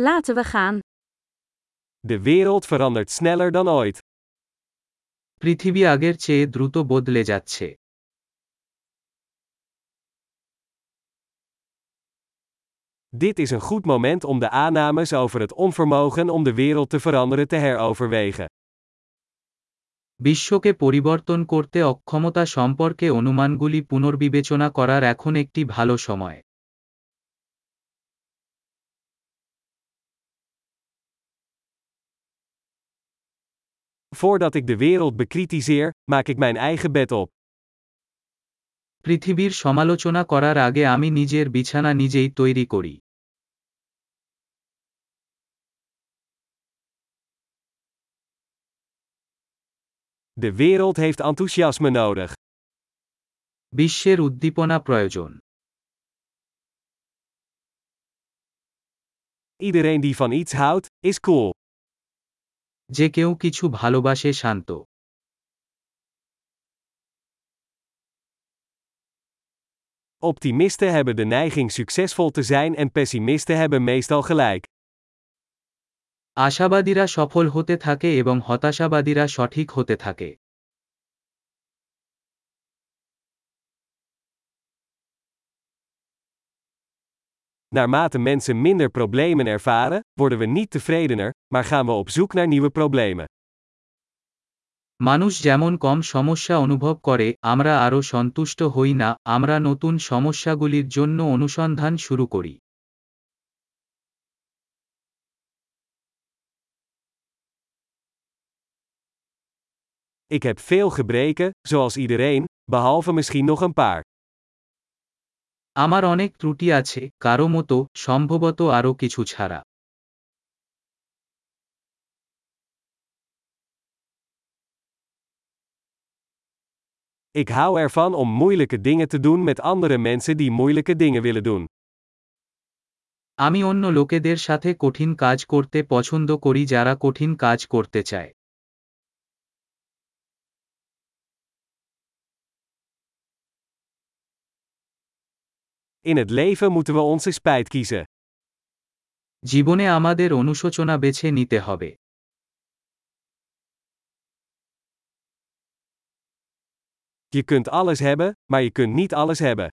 Laten we gaan. De wereld verandert sneller dan ooit. পৃথিবী আগের চেয়ে দ্রুত বদলে যাচ্ছে Dit is een goed moment om de aannames over het onvermogen om de wereld te veranderen te heroverwegen. বিশ্বকে পরিবর্তন করতে অক্ষমতা সম্পর্কে অনুমানগুলি পুনর্বিবেচনা করার এখন একটি ভালো সময় Voordat ik de wereld bekritiseer, maak ik mijn eigen bed op. পৃথিবীর সমালোচনা করার আগে আমি নিজের বিছানা নিজেই তৈরি করি De wereld heeft enthousiasme nodig. বিশ্বের উদ্দীপনা প্রয়োজন Iedereen die van iets houdt, is cool. যে কেউ কিছু ভালোবাসে শান্ত Optimisten hebben de neiging succesvol te zijn en pessimisten hebben meestal gelijk. আশাবাদীরা সফল হতে থাকে এবং হতাশাবাদীরা সঠিক হতে থাকে Naarmate mensen minder problemen ervaren, worden we niet tevredener, maar gaan we op zoek naar nieuwe problemen. মানুষ যেমন কম সমস্যা অনুভব করে আমরা আরও সন্তুষ্ট হই না আমরা নতুন সমস্যাগুলির জন্য অনুসন্ধান শুরু করি Ik heb veel gebreken, zoals iedereen, behalve misschien nog een paar. আমার অনেক ত্রুটি আছে কারও মতো সম্ভবত আরও কিছু ছাড়া Ik hou ervan om moeilijke dingen te doen met andere mensen die moeilijke dingen willen doen. আমি অন্য লোকেদের সাথে কঠিন কাজ করতে পছন্দ করি যারা কঠিন কাজ করতে চায় In het leven moeten we onze spijt kiezen. জীবনে আমাদের অনুশোচনা বেছে নিতে হবে Je kunt alles hebben, maar je kunt niet alles hebben.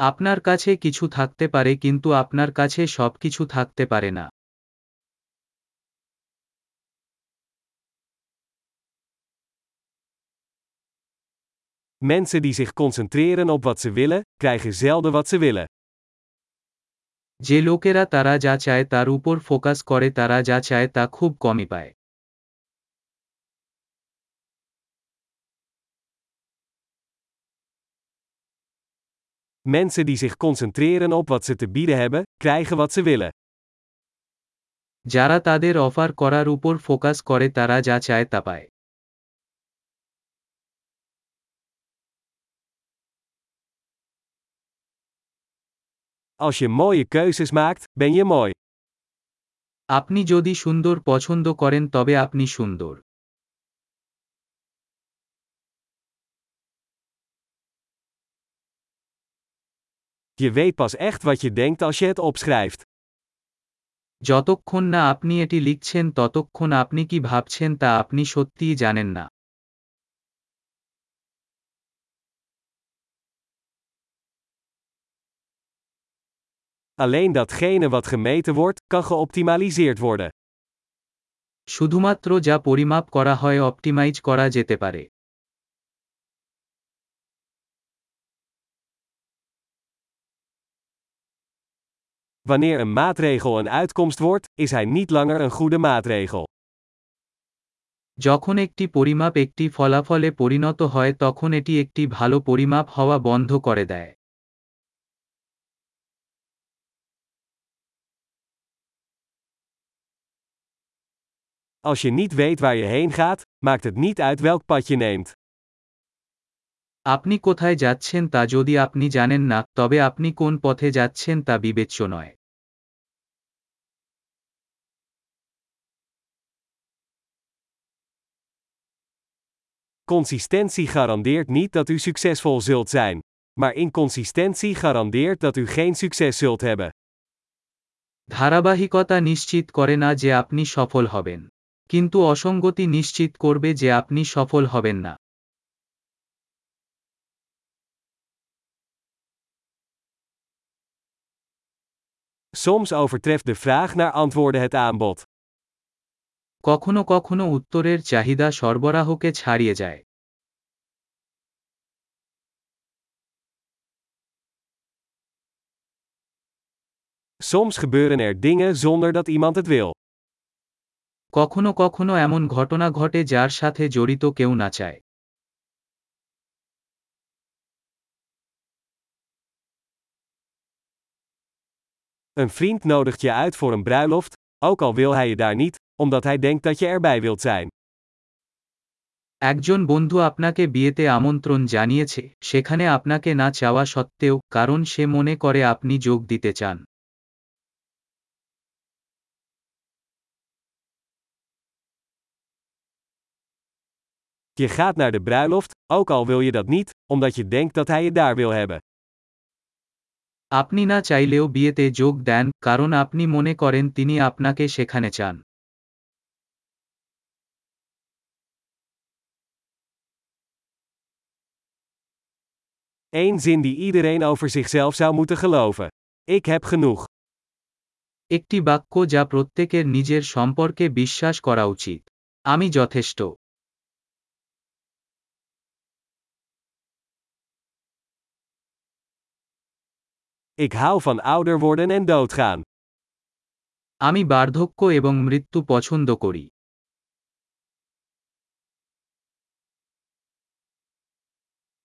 আপনার কাছে কিছু থাকতে পারে কিন্তু আপনার কাছে সবকিছু থাকতে পারে না Mensen die zich concentreren op wat ze willen, krijgen zelden wat ze willen. যে লোকেরা তারা যা চায় তার উপর ফোকাস করে তারা যা চায় তা খুব কমই পায় Mensen die zich concentreren op wat ze te bieden hebben, krijgen wat ze willen. যারা তাদের অফার করার উপর ফোকাস করে তারা যা চায় তা পায় Als je mooie keuzes maakt, ben je mooi. আপনি যদি সুন্দর পছন্দ করেন তবে আপনি সুন্দর Je weet pas echt wat je denkt als je het opschrijft. যতক্ষণ না আপনি এটি লিখছেন ততক্ষণ আপনি কি ভাবছেন তা আপনি সত্যিই জানেন না Alleen datgene wat gemeten wordt, kan geoptimaliseerd worden. শুধুমাত্র যা পরিমাপ করা হয় অপটিমাইজ করা যেতে পারে Wanneer een maatregel een uitkomst wordt, is hij niet langer een goede maatregel. যখন একটি পরিমাপ একটি ফলাফলে পরিণত হয় তখন এটি একটি ভালো পরিমাপ হওয়া বন্ধ করে দেয় Als je niet weet waar je heen gaat, maakt het niet uit welk pad je neemt. আপনি কোথায় যাচ্ছেন তা যদি আপনি জানেন না তবে আপনি কোন পথে যাচ্ছেন তা বিবেচ্য নয় Consistentie garandeert niet dat u succesvol zult zijn. Maar inconsistentie garandeert dat u geen succes zult hebben. ধারাবাহিকতা নিশ্চিত করে না যে আপনি সফল হবেন কিন্তু অসঙ্গতি নিশ্চিত করবে যে আপনি সফল হবেন না Soms overtreft de vraag naar antwoorden het aanbod. কখনো কখনো উত্তরের চাহিদা সরবরাহকে ছাড়িয়ে যায় Soms gebeuren er dingen zonder dat iemand het wil. কখনো কখনো এমন ঘটনা ঘটে যার সাথে জড়িত কেউ না চায় Een vriend nodigt je uit voor een bruiloft, ook al wil hij je daar niet, omdat hij denkt dat je erbij wilt zijn. একজন বন্ধু আপনাকে বিয়েতে আমন্ত্রণ জানিয়েছে সেখানে আপনাকে না চাওয়া সত্ত্বেও কারণ সে মনে করে আপনি যোগ দিতে চান Je gaat naar de bruiloft, ook al wil je dat niet, omdat je denkt dat hij je daar wil hebben. আপনি না চাইলেও বিয়েতে যোগ দেন কারণ আপনি মনে করেন তিনি আপনাকে সেখানে চান Eén zin die iedereen over zichzelf zou moeten geloven. Ik heb genoeg. একটি বাক্য যা প্রত্যেকের নিজের সম্পর্কে বিশ্বাস করা উচিত আমি যথেষ্ট Ik hou van ouder worden en doodgaan. আমি বার্ধক্য এবং মৃত্যু পছন্দ করি